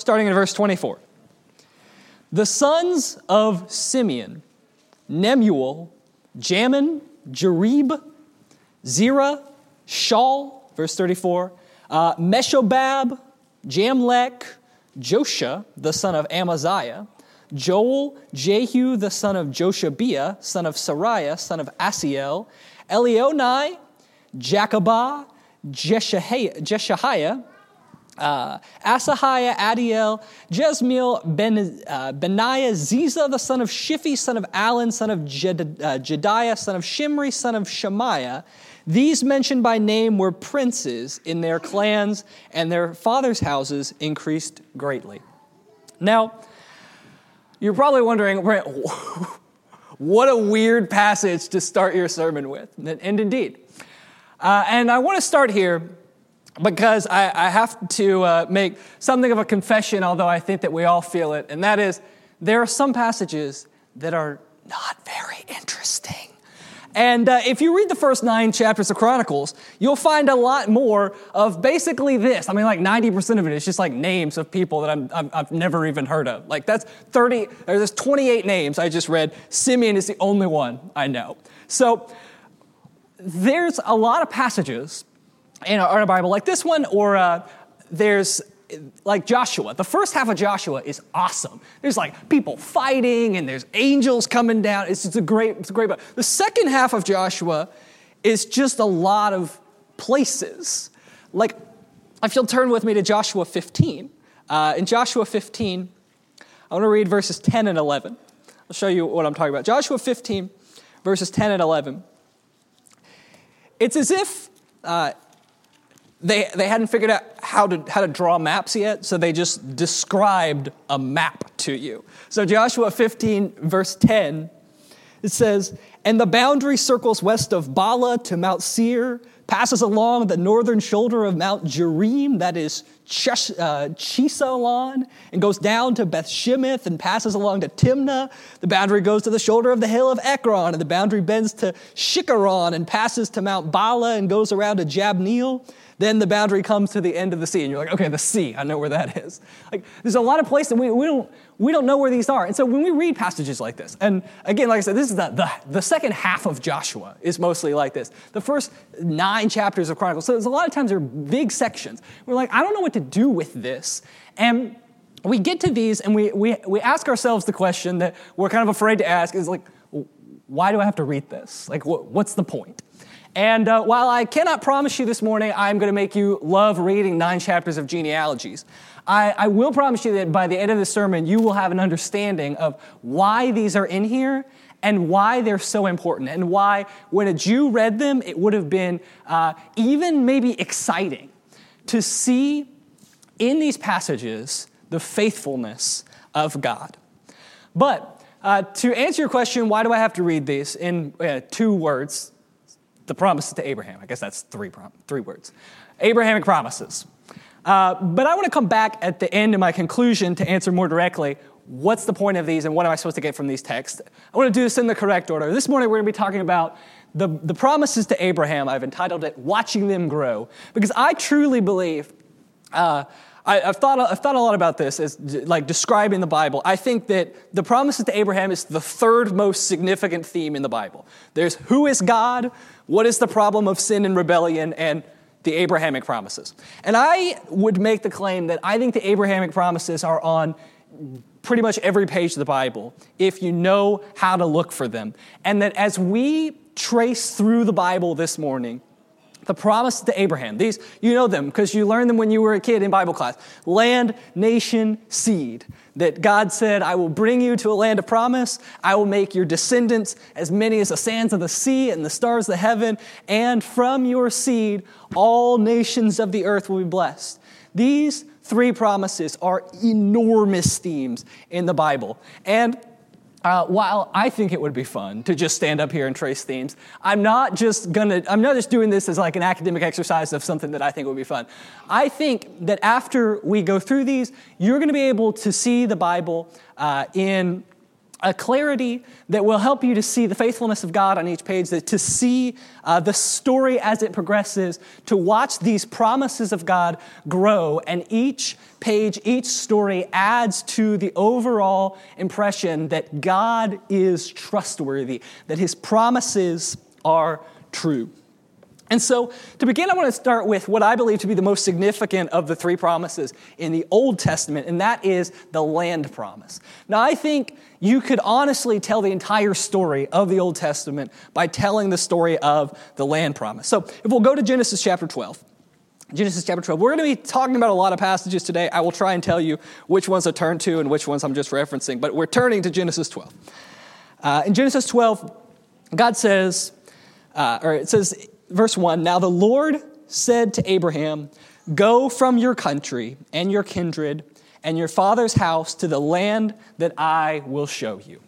starting in verse 24. The sons of Simeon, Nemuel, Jamin, Jarib, Zerah, Shaul, verse 34, uh, Meshobab, Jamlech, Joshah, the son of Amaziah, Joel, Jehu, the son of Joshabiah, son of Sariah, son of Asiel, Elioenai, Jaakobah, Jeshahiah, uh, Asahiah, Adiel, Jesimiel, ben, uh, Benaiah, Ziza, the son of Shiphi, son of Allon, son of Jed, uh, Jedaiah, son of Shimri, son of Shemaiah. These mentioned by name were princes in their clans, and their fathers' houses increased greatly. Now, you're probably wondering, what a weird passage to start your sermon with. And indeed. Uh, and I want to start here because I, I have to uh, make something of a confession, although I think that we all feel it, and that is there are some passages that are not very interesting. And uh, if you read the first nine chapters of Chronicles, you'll find a lot more of basically this. I mean, like 90% of it is just like names of people that i have never even heard of. Like that's 30, there's 28 names I just read. Simeon is the only one I know. So there's a lot of passages in our, Bible, like this one, or uh, there's like Joshua. The first half of Joshua is awesome. There's like people fighting and there's angels coming down. It's, it's a great, it's a great book. The second half of Joshua is just a lot of places. Like, if you'll turn with me to Joshua 15. Uh, in Joshua 15, I want to read verses 10 and 11. I'll show you what I'm talking about. Joshua 15, verses 10 and 11. It's as if uh, they, they hadn't figured out how to, how to draw maps yet, so they just described a map to you. So, Joshua 15, verse 10, it says, And the boundary circles west of Baalah to Mount Seir, passes along the northern shoulder of Mount Jearim, that is Chesh, uh, and goes down to Beth Shemesh and passes along to Timnah. The boundary goes to the shoulder of the hill of Ekron, and the boundary bends to Shikkeron and passes to Mount Baalah and goes around to Jabneel. Then the boundary comes to the end of the sea, and you're like, okay, the sea, I know where that is. Like, there's a lot of places we, we, don't, we don't know where these are. And so when we read passages like this, and again, like I said, this is the, the, the second half of Joshua is mostly like this. The first nine chapters of Chronicles, so there's a lot of times they're big sections. We're like, I don't know what to do with this. And we get to these and we, we, we ask ourselves the question that we're kind of afraid to ask is like, why do I have to read this? Like, what's the point? And uh, while I cannot promise you this morning I'm going to make you love reading nine chapters of genealogies, I, I will promise you that by the end of the sermon, you will have an understanding of why these are in here and why they're so important, and why when a Jew read them, it would have been uh, even maybe exciting to see in these passages the faithfulness of God. But uh, to answer your question, why do I have to read these in uh, two words? The promises to Abraham. I guess that's three, prom- three words. Abrahamic promises. Uh, but I want to come back at the end of my conclusion to answer more directly what's the point of these and what am I supposed to get from these texts. I want to do this in the correct order. This morning we're going to be talking about the, the promises to Abraham. I've entitled it Watching Them Grow because I truly believe. Uh, I, have thought, I've thought a lot about this as like describing the Bible. I think that the promises to Abraham is the third most significant theme in the Bible. There's who is God, what is the problem of sin and rebellion, and the Abrahamic promises. And I would make the claim that I think the Abrahamic promises are on pretty much every page of the Bible if you know how to look for them. And that as we trace through the Bible this morning, the promise to Abraham. These, you know them because you learned them when you were a kid in Bible class. Land, nation, seed. That God said, I will bring you to a land of promise. I will make your descendants as many as the sands of the sea and the stars of the heaven. And from your seed, all nations of the earth will be blessed. These three promises are enormous themes in the Bible. And uh, while I think it would be fun to just stand up here and trace themes, I'm not just gonna, I'm not just doing this as like an academic exercise of something that I think would be fun. I think that after we go through these, you're gonna be able to see the Bible uh, in a clarity that will help you to see the faithfulness of God on each page, to see uh, the story as it progresses, to watch these promises of God grow, and each page, each story adds to the overall impression that God is trustworthy, that his promises are true. And so, to begin, I want to start with what I believe to be the most significant of the three promises in the Old Testament, and that is the land promise. Now, I think you could honestly tell the entire story of the Old Testament by telling the story of the land promise. So, if we'll go to Genesis chapter 12. Genesis chapter 12. We're going to be talking about a lot of passages today. I will try and tell you which ones I turn to and which ones I'm just referencing, but we're turning to Genesis 12. Uh, in Genesis 12, God says, uh, or it says, verse 1 Now the Lord said to Abraham, Go from your country and your kindred and your father's house to the land that I will show you.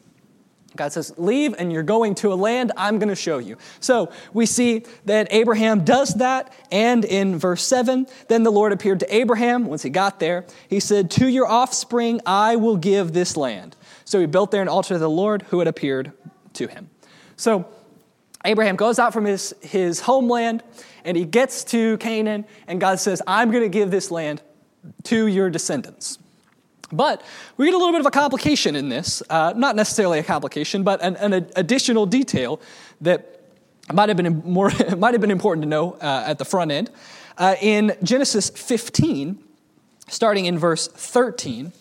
God says, Leave and you're going to a land I'm going to show you. So we see that Abraham does that. And in verse 7, then the Lord appeared to Abraham once he got there. He said, To your offspring I will give this land. So he built there an altar to the Lord who had appeared to him. So Abraham goes out from his, his homeland and he gets to Canaan, and God says, I'm going to give this land to your descendants. But we get a little bit of a complication in this, uh, not necessarily a complication, but an, an, additional detail that might have been, more, might have been important to know uh, at the front end. Uh, in Genesis 15, starting in verse 13,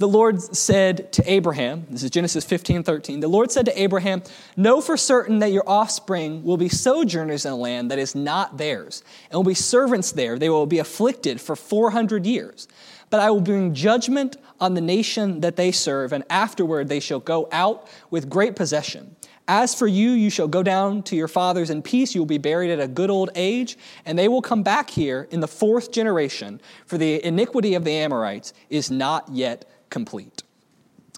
the Lord said to Abraham, this is Genesis 15, 13, the Lord said to Abraham, Know for certain that your offspring will be sojourners in a land that is not theirs, and will be servants there. They will be afflicted for 400 years. But I will bring judgment on the nation that they serve, and afterward they shall go out with great possession. As for you, you shall go down to your fathers in peace. You will be buried at a good old age, and they will come back here in the fourth generation, for the iniquity of the Amorites is not yet complete.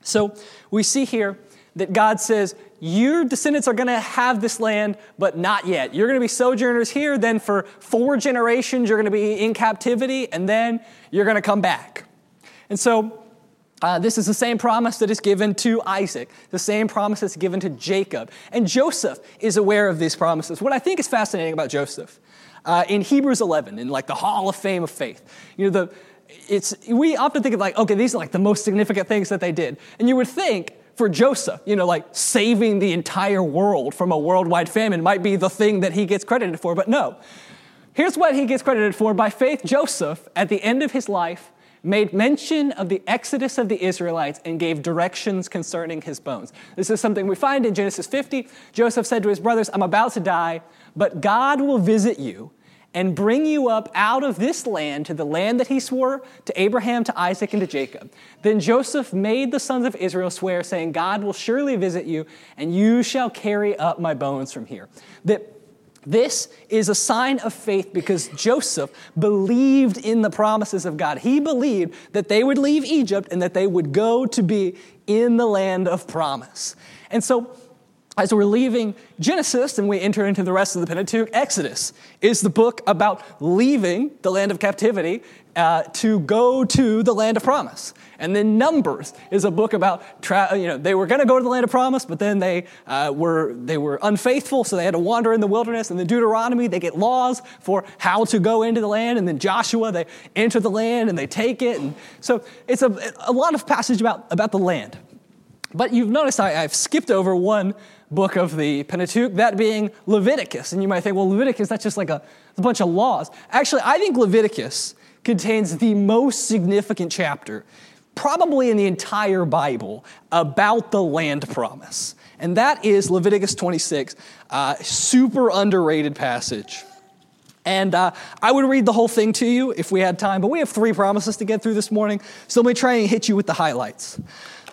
So we see here that God says, Your descendants are going to have this land, but not yet. You're going to be sojourners here, then for four generations, you're going to be in captivity, and then you're going to come back. And so, uh, this is the same promise that is given to Isaac, the same promise that's given to Jacob. And Joseph is aware of these promises. What I think is fascinating about Joseph, uh, in Hebrews 11, in like the Hall of Fame of faith, you know, the, it's, we often think of like, okay, these are like the most significant things that they did. And you would think for Joseph, you know, like saving the entire world from a worldwide famine might be the thing that he gets credited for, but no. Here's what he gets credited for. By faith, Joseph, at the end of his life, made mention of the exodus of the Israelites and gave directions concerning his bones. This is something we find in Genesis 50. Joseph said to his brothers, I'm about to die, but God will visit you and bring you up out of this land to the land that he swore to Abraham, to Isaac, and to Jacob. Then Joseph made the sons of Israel swear, saying, God will surely visit you, and you shall carry up my bones from here. That this is a sign of faith because Joseph believed in the promises of God. He believed that they would leave Egypt and that they would go to be in the land of promise. And so as we're leaving Genesis and we enter into the rest of the Pentateuch, Exodus is the book about leaving the land of captivity uh, to go to the land of promise. And then Numbers is a book about, tra- you know, they were going to go to the land of promise, but then they, uh, were, they were unfaithful, so they had to wander in the wilderness. And then Deuteronomy, they get laws for how to go into the land. And then Joshua, they enter the land and they take it. And so it's a, a lot of passage about, about the land. But you've noticed I, I've skipped over one book of the Pentateuch, that being Leviticus. And you might think, well, Leviticus, that's just like a, a bunch of laws. Actually, I think Leviticus contains the most significant chapter, probably in the entire Bible, about the land promise. And that is Leviticus 26, uh, super underrated passage. And uh, I would read the whole thing to you if we had time, but we have three promises to get through this morning, so let me try and hit you with the highlights.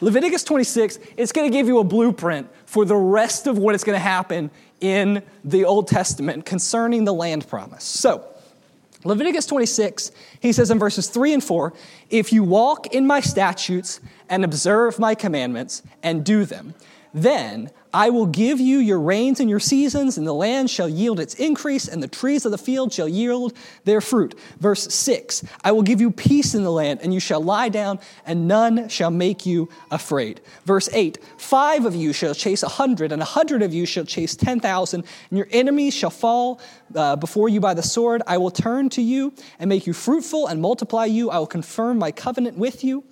Leviticus 26, it's going to give you a blueprint for the rest of what is going to happen in the Old Testament concerning the land promise. So, Leviticus 26, he says in verses 3 and 4 If you walk in my statutes and observe my commandments and do them, then I will give you your rains and your seasons, and the land shall yield its increase, and the trees of the field shall yield their fruit. Verse 6 I will give you peace in the land, and you shall lie down, and none shall make you afraid. Verse 8 Five of you shall chase a hundred, and a hundred of you shall chase ten thousand, and your enemies shall fall uh, before you by the sword. I will turn to you and make you fruitful and multiply you. I will confirm my covenant with you.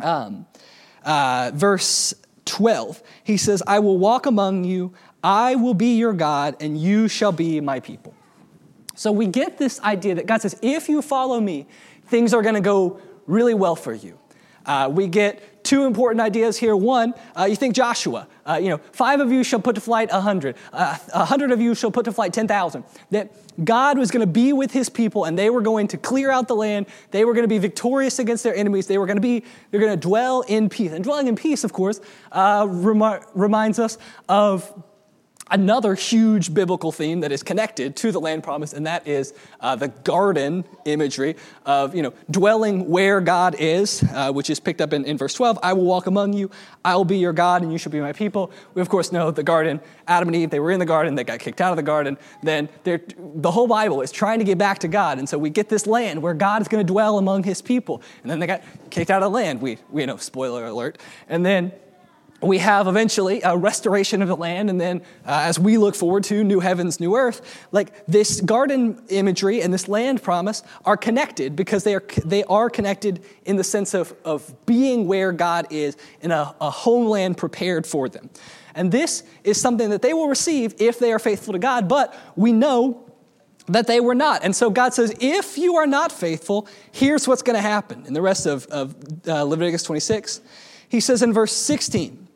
Um, uh, verse 12, he says, I will walk among you, I will be your God, and you shall be my people. So we get this idea that God says, if you follow me, things are going to go really well for you. Uh, we get two important ideas here. One, uh, you think Joshua, uh, you know, five of you shall put to flight a hundred, uh, a hundred of you shall put to flight 10,000. That God was going to be with his people and they were going to clear out the land. They were going to be victorious against their enemies. They were going to be, they're going to dwell in peace. And dwelling in peace, of course, uh, rem- reminds us of another huge biblical theme that is connected to the land promise, and that is uh, the garden imagery of you know dwelling where God is, uh, which is picked up in, in verse 12. I will walk among you, I will be your God, and you shall be my people. We of course know the garden. Adam and Eve, they were in the garden, they got kicked out of the garden. Then the whole Bible is trying to get back to God, and so we get this land where God is going to dwell among His people. And then they got kicked out of the land. We we know spoiler alert. And then we have eventually a restoration of the land, and then uh, as we look forward to new heavens, new earth, like this garden imagery and this land promise are connected because they are, they are connected in the sense of, of being where God is in a, a homeland prepared for them. And this is something that they will receive if they are faithful to God, but we know that they were not. And so God says, if you are not faithful, here's what's going to happen. In the rest of, of uh, Leviticus 26, he says in verse 16,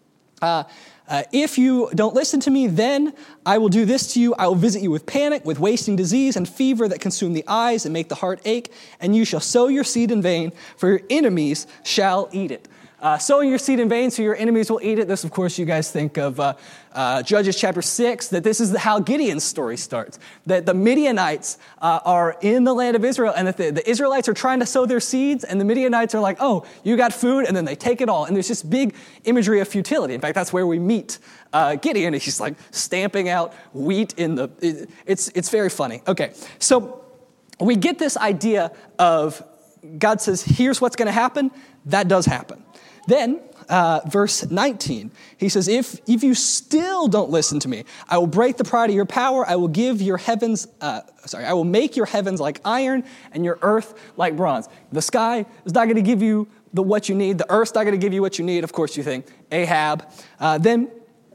uh, uh, if you don't listen to me, then I will do this to you. I will visit you with panic, with wasting disease, and fever that consume the eyes and make the heart ache, and you shall sow your seed in vain, for your enemies shall eat it uh, sowing your seed in vain so your enemies will eat it. This, of course, you guys think of uh, uh, Judges chapter 6, that this is how Gideon's story starts. That the Midianites uh, are in the land of Israel, and that the, the, Israelites are trying to sow their seeds, and the Midianites are like, oh, you got food, and then they take it all. And there's this big imagery of futility. In fact, that's where we meet uh, Gideon. He's like stamping out wheat in the. It, it's, it's very funny. Okay, so we get this idea of God says, here's what's going to happen. That does happen. Then, uh, verse 19, he says, if, if you still don't listen to me, I will break the pride of your power. I will give your heavens, uh, sorry, I will make your heavens like iron and your earth like bronze. The sky is not going to give you the, what you need. The earth's not going to give you what you need. Of course, you think Ahab. Uh, then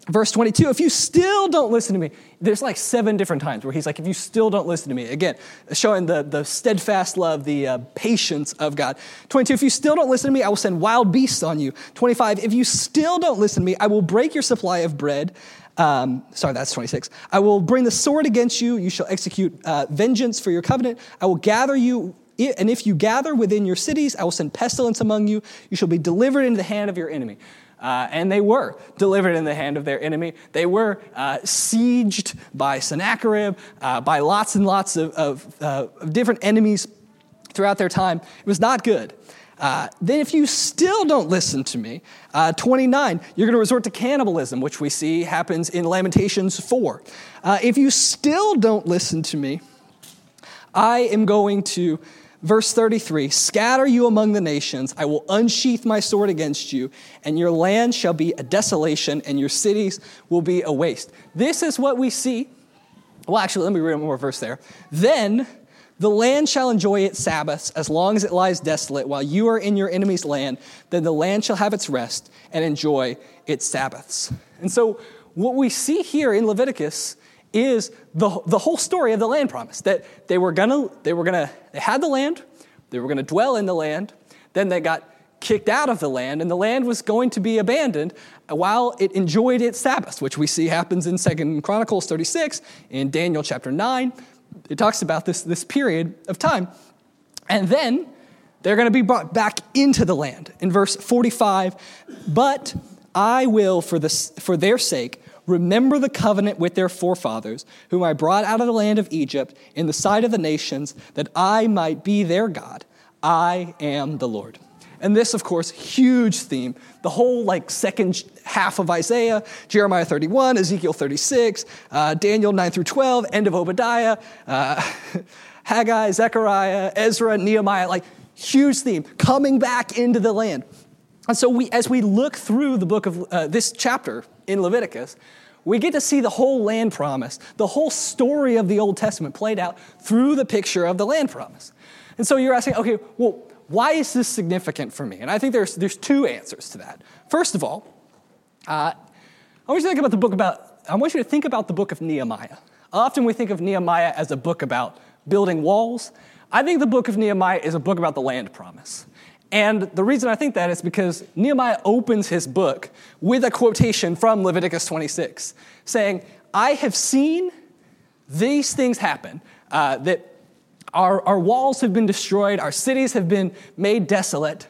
Verse 22, if you still don't listen to me, there's like seven different times where he's like, if you still don't listen to me, again, showing the, the steadfast love, the uh, patience of God. 22, if you still don't listen to me, I will send wild beasts on you. 25, if you still don't listen to me, I will break your supply of bread. Um, sorry, that's 26. I will bring the sword against you. You shall execute uh, vengeance for your covenant. I will gather you and if you gather within your cities, I will send pestilence among you. You shall be delivered into the hand of your enemy. Uh, and they were delivered in the hand of their enemy. They were uh, sieged by Sennacherib, uh, by lots and lots of, of, uh, of, different enemies throughout their time. It was not good. Uh, then, if you still don't listen to me, uh, 29, you're going to resort to cannibalism, which we see happens in Lamentations 4. if you still don't listen to me, I am going to Verse 33 Scatter you among the nations, I will unsheath my sword against you, and your land shall be a desolation, and your cities will be a waste. This is what we see. Well, actually, let me read one more verse there. Then the land shall enjoy its Sabbaths as long as it lies desolate while you are in your enemy's land. Then the land shall have its rest and enjoy its Sabbaths. And so, what we see here in Leviticus is the, the whole story of the land promise that they were gonna, they were gonna, they had the land, they were gonna dwell in the land, then they got kicked out of the land, and the land was going to be abandoned while it enjoyed its Sabbath, which we see happens in Second Chronicles 36, in Daniel chapter 9. It talks about this, this period of time. And then they're going to be brought back into the land. In verse 45, but I will, for, the, for their sake, Remember the covenant with their forefathers, whom I brought out of the land of Egypt in the sight of the nations, that I might be their God. I am the Lord. And this, of course, huge theme. The whole like second half of Isaiah, Jeremiah 31, Ezekiel 36, uh, Daniel 9 through 12, end of Obadiah, uh, Haggai, Zechariah, Ezra, Nehemiah, like huge theme, coming back into the land. And so we, as we look through the book of uh, this chapter in Leviticus, we get to see the whole land promise, the whole story of the Old Testament played out through the picture of the land promise. And so you're asking, okay, well, why is this significant for me? And I think there's, there's two answers to that. First of all, uh, I want you to think about the book about, I want you to think about the book of Nehemiah. Often we think of Nehemiah as a book about building walls. I think the book of Nehemiah is a book about the land promise. And the reason I think that is because Nehemiah opens his book with a quotation from Leviticus 26 saying, I have seen these things happen, uh, that our, our walls have been destroyed, our cities have been made desolate.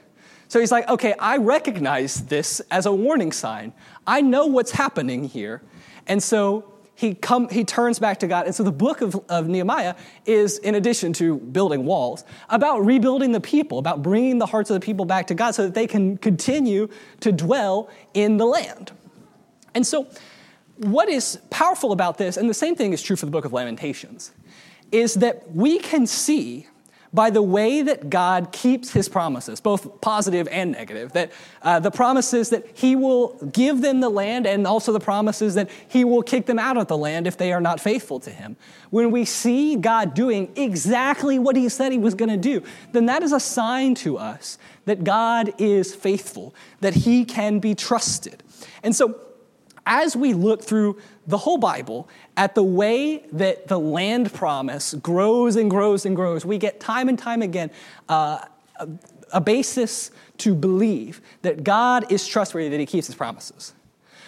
So he's like, okay, I recognize this as a warning sign. I know what's happening here. And so he, come, he turns back to God. And so the book of, of Nehemiah is, in addition to building walls, about rebuilding the people, about bringing the hearts of the people back to God so that they can continue to dwell in the land. And so, what is powerful about this, and the same thing is true for the book of Lamentations, is that we can see by the way that God keeps his promises, both positive and negative. That uh, the promises that he will give them the land, and also the promises that he will kick them out of the land if they are not faithful to him. When we see God doing exactly what he said he was going to do, then that is a sign to us that God is faithful, that he can be trusted. And so, as we look through the whole Bible at the way that the land promise grows and grows and grows. We get time and time again uh, a, a basis to believe that God is trustworthy, that He keeps His promises.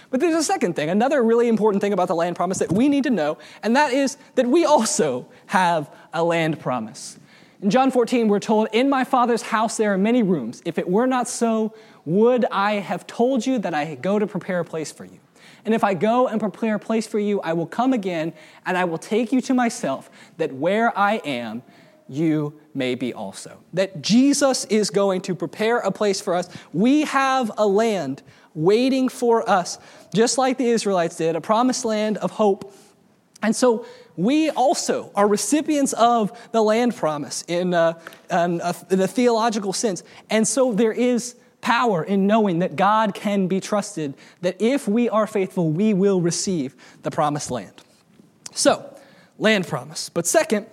But there's a second thing, another really important thing about the land promise that we need to know, and that is that we also have a land promise. In John 14, we're told, In my Father's house there are many rooms. If it were not so, would I have told you that I go to prepare a place for you? And if I go and prepare a place for you, I will come again and I will take you to myself, that where I am, you may be also. That Jesus is going to prepare a place for us. We have a land waiting for us, just like the Israelites did, a promised land of hope. And so we also are recipients of the land promise in, uh, in, a, in a theological sense. And so there is power in knowing that God can be trusted, that if we are faithful, we will receive the promised land. So, land promise. But second,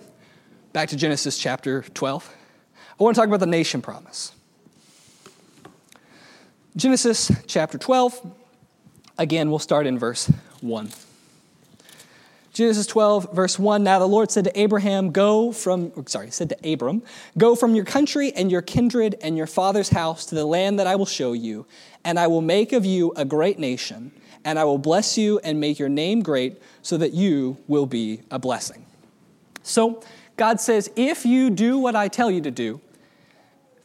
back to Genesis chapter 12, I want to talk about the nation promise. Genesis chapter 12, again, we'll start in verse 1. Genesis 12, verse 1 Now the Lord said to Abraham, Go from, sorry, said to Abram, Go from your country and your kindred and your father's house to the land that I will show you, and I will make of you a great nation, and I will bless you and make your name great, so that you will be a blessing. So God says, If you do what I tell you to do,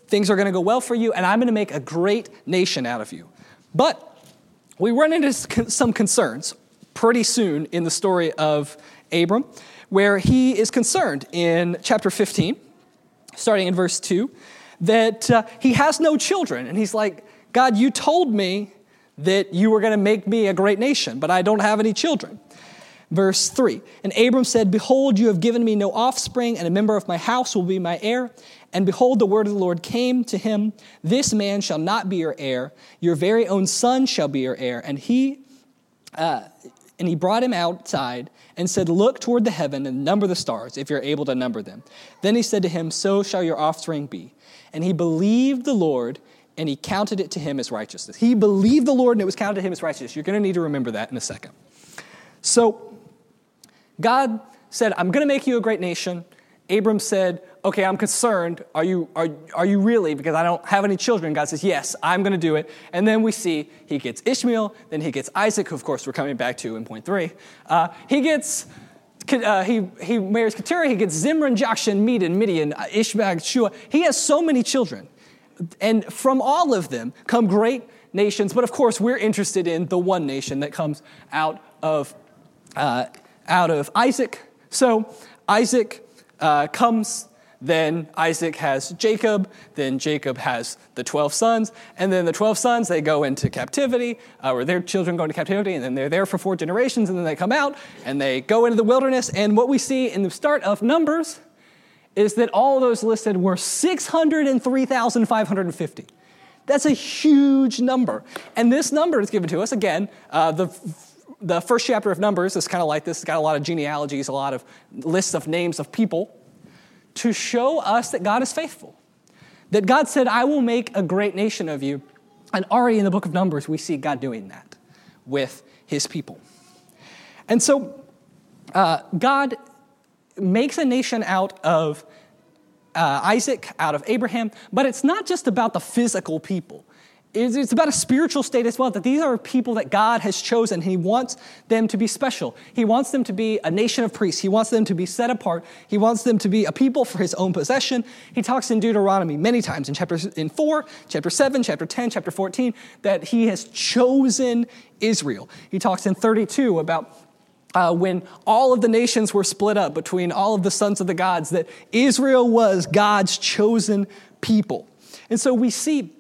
things are going to go well for you, and I'm going to make a great nation out of you. But we run into some concerns pretty soon in the story of Abram, where he is concerned in chapter 15, starting in verse 2, that uh, he has no children. And he's like, God, you told me that you were going to make me a great nation, but I don't have any children. Verse 3 And Abram said, Behold, you have given me no offspring, and a member of my house will be my heir. And behold, the word of the Lord came to him This man shall not be your heir, your very own son shall be your heir. And he, uh, and he brought him outside and said, Look toward the heaven and number the stars, if you're able to number them. Then he said to him, So shall your offspring be. And he believed the Lord, and he counted it to him as righteousness. He believed the Lord, and it was counted to him as righteousness. You're going to need to remember that in a second. So, God said, I'm going to make you a great nation. Abram said, okay, I'm concerned. Are you, are, are you really? Because I don't have any children. God says, yes, I'm going to do it. And then we see he gets Ishmael, then he gets Isaac, who of course we're coming back to in point three. Uh, he gets, uh, he, he marries Keturah, he gets Zimran, Jokshan, Medan, Midian, Ishmael, Shua. He has so many children. And from all of them come great nations. But of course, we're interested in the one nation that comes out of, uh, out of Isaac. So Isaac uh, comes then Isaac has Jacob, then Jacob has the 12 sons, and then the 12 sons, they go into captivity, uh, or their children go into captivity, and then they're there for four generations, and then they come out, and they go into the wilderness. And what we see in the start of Numbers is that all those listed were 603,550. That's a huge number. And this number is given to us, again, uh, the the first chapter of Numbers is kind of like this. It's got a lot of genealogies, a lot of lists of names of people to show us that God is faithful. That God said, I will make a great nation of you. And already in the book of Numbers, we see God doing that with his people. And so uh, God makes a nation out of uh, Isaac, out of Abraham, but it's not just about the physical people. It's about a spiritual state as well, that these are people that God has chosen. He wants them to be special. He wants them to be a nation of priests. He wants them to be set apart. He wants them to be a people for his own possession. He talks in Deuteronomy many times in chapter in 4, chapter 7, chapter 10, chapter 14, that he has chosen Israel. He talks in 32 about uh, when all of the nations were split up between all of the sons of the gods, that Israel was God's chosen people. And so we see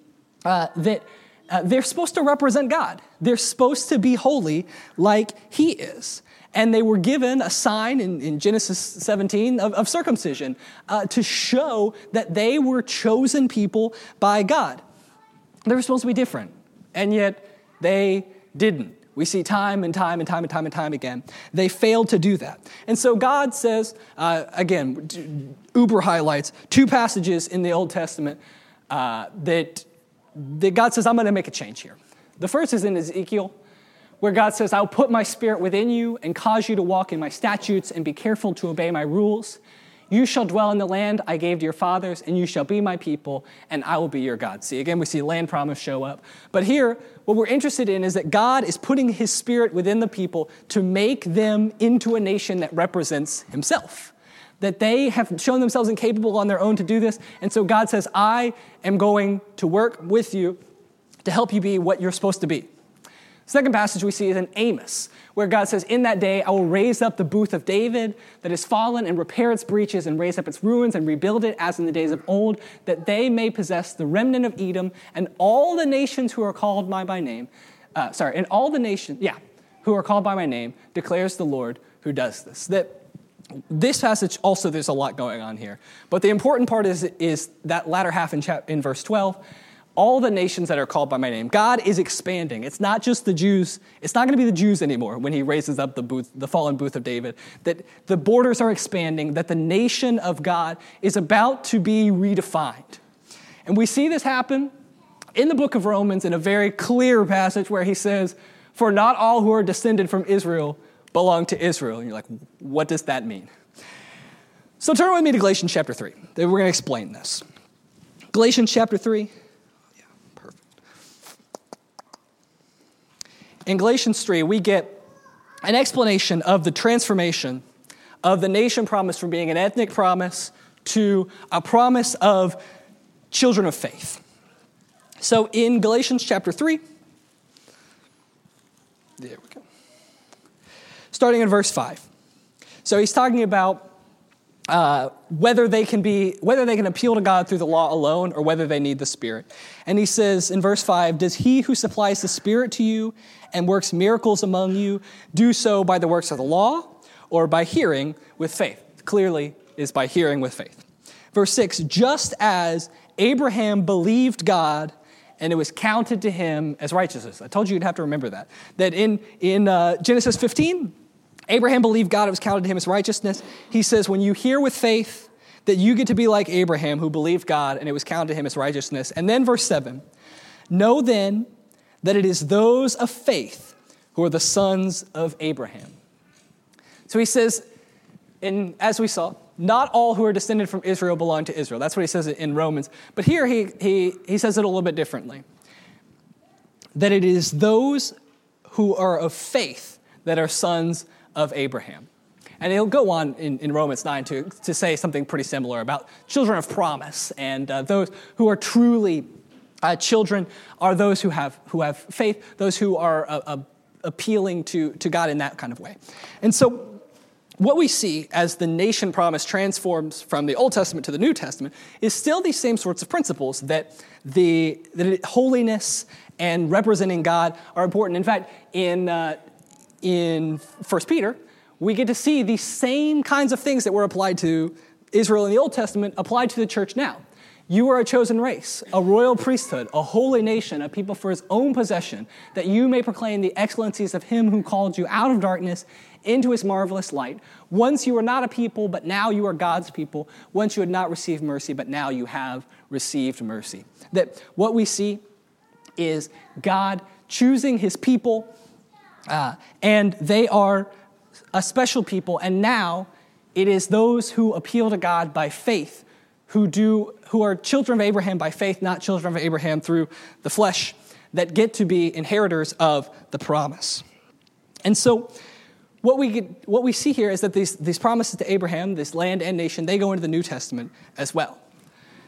uh, that uh, they're supposed to represent God. They're supposed to be holy like He is. And they were given a sign in, in Genesis 17 of, of circumcision uh, to show that they were chosen people by God. They were supposed to be different, and yet they didn't. We see time and time and time and time and time again. They failed to do that. And so God says, uh, again, Uber highlights two passages in the Old Testament uh, that God says, I'm going to make a change here. The first is in Ezekiel, where God says, I'll put my spirit within you and cause you to walk in my statutes and be careful to obey my rules. You shall dwell in the land I gave to your fathers, and you shall be my people, and I will be your God. See, again, we see land promise show up. But here, what we're interested in is that God is putting his spirit within the people to make them into a nation that represents himself that they have shown themselves incapable on their own to do this. And so God says, I am going to work with you to help you be what you're supposed to be. Second passage we see is in Amos, where God says, In that day I will raise up the booth of David that is fallen and repair its breaches and raise up its ruins and rebuild it as in the days of old, that they may possess the remnant of Edom and all the nations who are called by my name. Uh, sorry, and all the nations, yeah, who are called by my name, declares the Lord who does this. That this passage also there's a lot going on here. But the important part is, is that latter half in, chap- in verse 12 all the nations that are called by my name god is expanding. It's not just the jews it's not going to be the jews anymore when he raises up the booth the fallen booth of david that the borders are expanding that the nation of god is about to be redefined. And we see this happen in the book of romans in a very clear passage where he says for not all who are descended from israel belong to Israel. And you're like, what does that mean? So turn with me to Galatians chapter 3. We're going to explain this. Galatians chapter 3. Yeah, perfect. In Galatians 3, we get an explanation of the transformation of the nation promise from being an ethnic promise to a promise of children of faith. So in Galatians chapter 3, there we go starting in verse 5. So he's talking about uh, whether they can be whether they can appeal to God through the law alone or whether they need the Spirit. And he says in verse 5, Does he who supplies the Spirit to you and works miracles among you do so by the works of the law or by hearing with faith? Clearly is by hearing with faith. Verse 6, just as Abraham believed God and it was counted to him as righteousness. I told you you'd have to remember that. That in, in uh, Genesis 15, Abraham believed God, it was counted to him as righteousness. He says, when you hear with faith that you get to be like Abraham, who believed God, and it was counted to him as righteousness. And then verse 7 Know then that it is those of faith who are the sons of Abraham. So he says, and as we saw, not all who are descended from Israel belong to Israel. That's what he says in Romans. But here he, he, he says it a little bit differently that it is those who are of faith that are sons of Abraham. And he'll go on in, in Romans 9 to, to say something pretty similar about children of promise. And uh, those who are truly uh, children are those who have, who have faith, those who are uh, uh appealing to, to God in that kind of way. And so what we see as the nation promise transforms from the Old Testament to the New Testament is still these same sorts of principles that the that holiness and representing God are important. In fact, in uh, in First Peter, we get to see these same kinds of things that were applied to Israel in the Old Testament applied to the church now. You are a chosen race, a royal priesthood, a holy nation, a people for his own possession, that you may proclaim the excellencies of him who called you out of darkness into his marvelous light. Once you were not a people, but now you are God's people. Once you had not received mercy, but now you have received mercy. That what we see is God choosing his people, uh, and they are a special people, and now it is those who appeal to God by faith who do who are children of Abraham by faith, not children of Abraham through the flesh, that get to be inheritors of the promise. And so what we, get, what we see here is that these, these promises to Abraham, this land and nation, they go into the New Testament as well.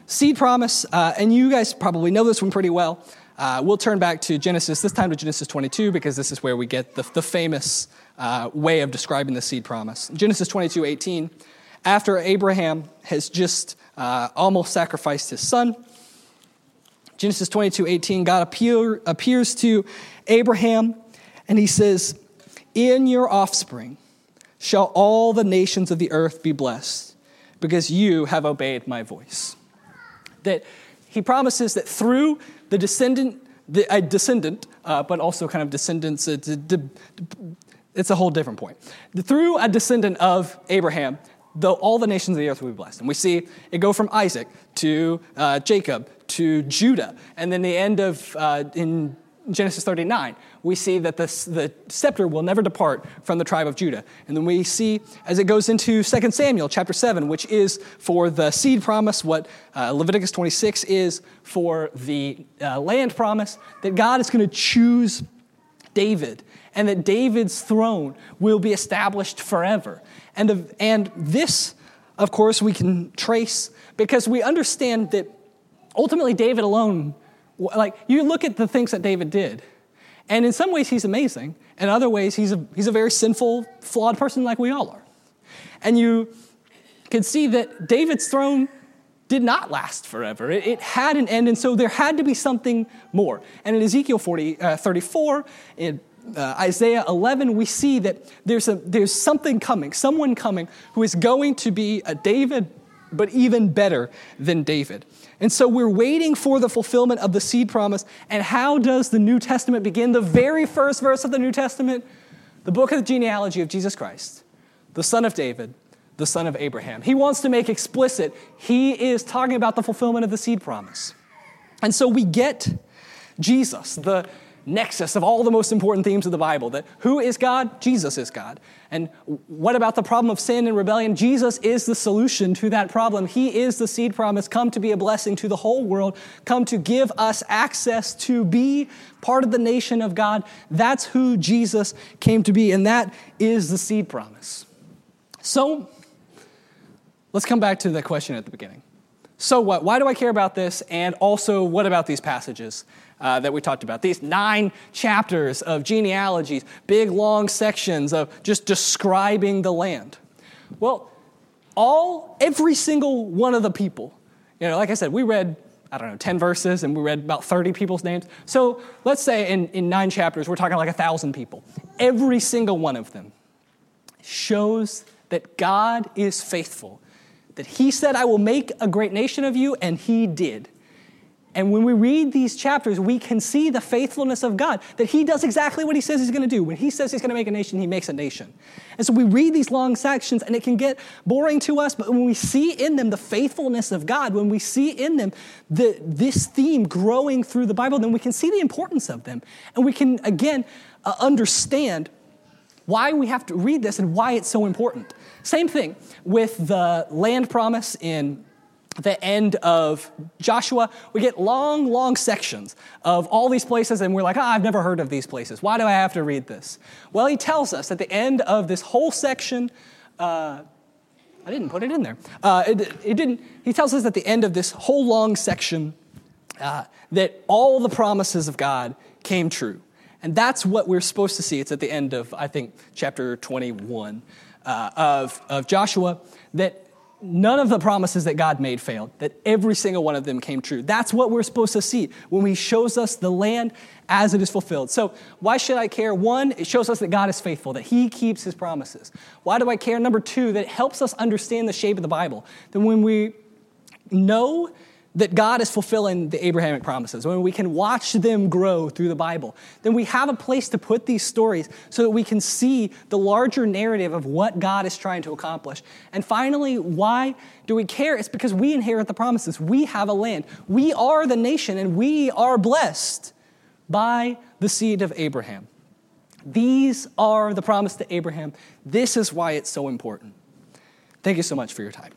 Seed promise, uh, and you guys probably know this one pretty well. Uh, we'll turn back to Genesis, this time to Genesis 22, because this is where we get the, the famous uh, way of describing the seed promise. Genesis 22 18, after Abraham has just uh, almost sacrificed his son. Genesis 22 18, God appear, appears to Abraham and he says, In your offspring shall all the nations of the earth be blessed, because you have obeyed my voice. That he promises that through the descendant, the, a descendant, uh, but also kind of descendants, uh, it's a whole different point. Through a descendant of Abraham, the, all the nations of the earth will be blessed. And we see it go from Isaac to uh, Jacob to Judah. And then the end of, uh, in Genesis 39, we see that the, the scepter will never depart from the tribe of Judah. And then we see as it goes into 2 Samuel chapter 7, which is for the seed promise, what uh, Leviticus 26 is for the uh, land promise, that God is going to choose David and that David's throne will be established forever. And, and this, of course, we can trace because we understand that ultimately David alone, like, you look at the things that David did, and in some ways he's amazing, and other ways he's a, he's a very sinful, flawed person like we all are. And you can see that David's throne did not last forever. It, it, had an end, and so there had to be something more. And in Ezekiel 40, uh, 34, in uh, Isaiah 11, we see that there's, a, there's something coming, someone coming who is going to be a David, but even better than David. And so we're waiting for the fulfillment of the seed promise. And how does the New Testament begin? The very first verse of the New Testament, the book of the genealogy of Jesus Christ, the son of David, the son of Abraham. He wants to make explicit, he is talking about the fulfillment of the seed promise. And so we get Jesus, the nexus of all the most important themes of the Bible that who is God? Jesus is God. And what about the problem of sin and rebellion? Jesus is the solution to that problem. He is the seed promise, come to be a blessing to the whole world, come to give us access to be part of the nation of God. That's who Jesus came to be, and that is the seed promise. So, let's come back to the question at the beginning. So what? Why do I care about this? And also, what about these passages? Uh, that we talked about. These nine chapters of genealogies, big long sections of just describing the land. Well, all, every single one of the people, you know, like I said, we read, I don't know, 10 verses and we read about 30 people's names. So let's say in, in nine chapters, we're talking like a thousand people. Every single one of them shows that God is faithful, that He said, I will make a great nation of you, and He did. And when we read these chapters, we can see the faithfulness of God, that He does exactly what He says He's going to do. When He says He's going to make a nation, He makes a nation. And so we read these long sections, and it can get boring to us, but when we see in them the faithfulness of God, when we see in them the, this theme growing through the Bible, then we can see the importance of them. And we can, again, uh, understand why we have to read this and why it's so important. Same thing with the land promise in the end of Joshua, we get long, long sections of all these places, and we're like, oh, I've never heard of these places. Why do I have to read this? Well, he tells us at the end of this whole section, uh, I didn't put it in there. Uh, it, it, didn't, he tells us at the end of this whole long section uh, that all the promises of God came true. And that's what we're supposed to see. It's at the end of, I think, chapter 21. uh, of, of Joshua that none of the promises that God made failed, that every single one of them came true. That's what we're supposed to see when He shows us the land as it is fulfilled. So, why should I care? One, it shows us that God is faithful, that He keeps His promises. Why do I care? Number two, that it helps us understand the shape of the Bible. That when we know that God is fulfilling the Abrahamic promises, when we can watch them grow through the Bible, then we have a place to put these stories so that we can see the larger narrative of what God is trying to accomplish. And finally, why do we care? It's because we inherit the promises. We have a land. We are the nation, and we are blessed by the seed of Abraham. These are the promise to Abraham. This is why it's so important. Thank you so much for your time.